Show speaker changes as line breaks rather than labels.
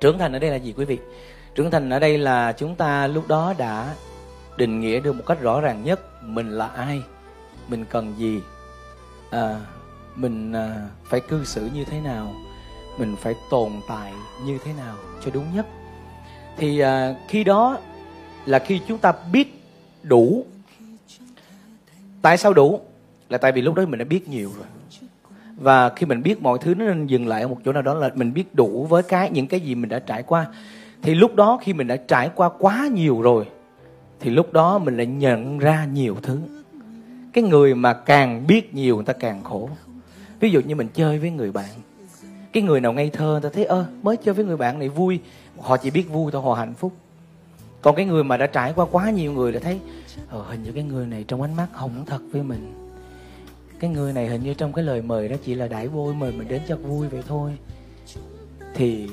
trưởng thành ở đây là gì quý vị? Trưởng thành ở đây là chúng ta lúc đó đã định nghĩa được một cách rõ ràng nhất mình là ai mình cần gì à, mình à, phải cư xử như thế nào mình phải tồn tại như thế nào cho đúng nhất. Thì à, khi đó là khi chúng ta biết đủ. Tại sao đủ? Là tại vì lúc đó mình đã biết nhiều rồi và khi mình biết mọi thứ nó nên dừng lại ở một chỗ nào đó là mình biết đủ với cái những cái gì mình đã trải qua. Thì lúc đó khi mình đã trải qua quá nhiều rồi thì lúc đó mình lại nhận ra nhiều thứ. Cái người mà càng biết nhiều người ta càng khổ. Ví dụ như mình chơi với người bạn. Cái người nào ngây thơ người ta thấy ơ mới chơi với người bạn này vui. Họ chỉ biết vui thôi họ hạnh phúc. Còn cái người mà đã trải qua quá nhiều người là thấy ờ, hình như cái người này trong ánh mắt hổng thật với mình cái người này hình như trong cái lời mời đó chỉ là đãi vui mời mình đến cho vui vậy thôi. Thì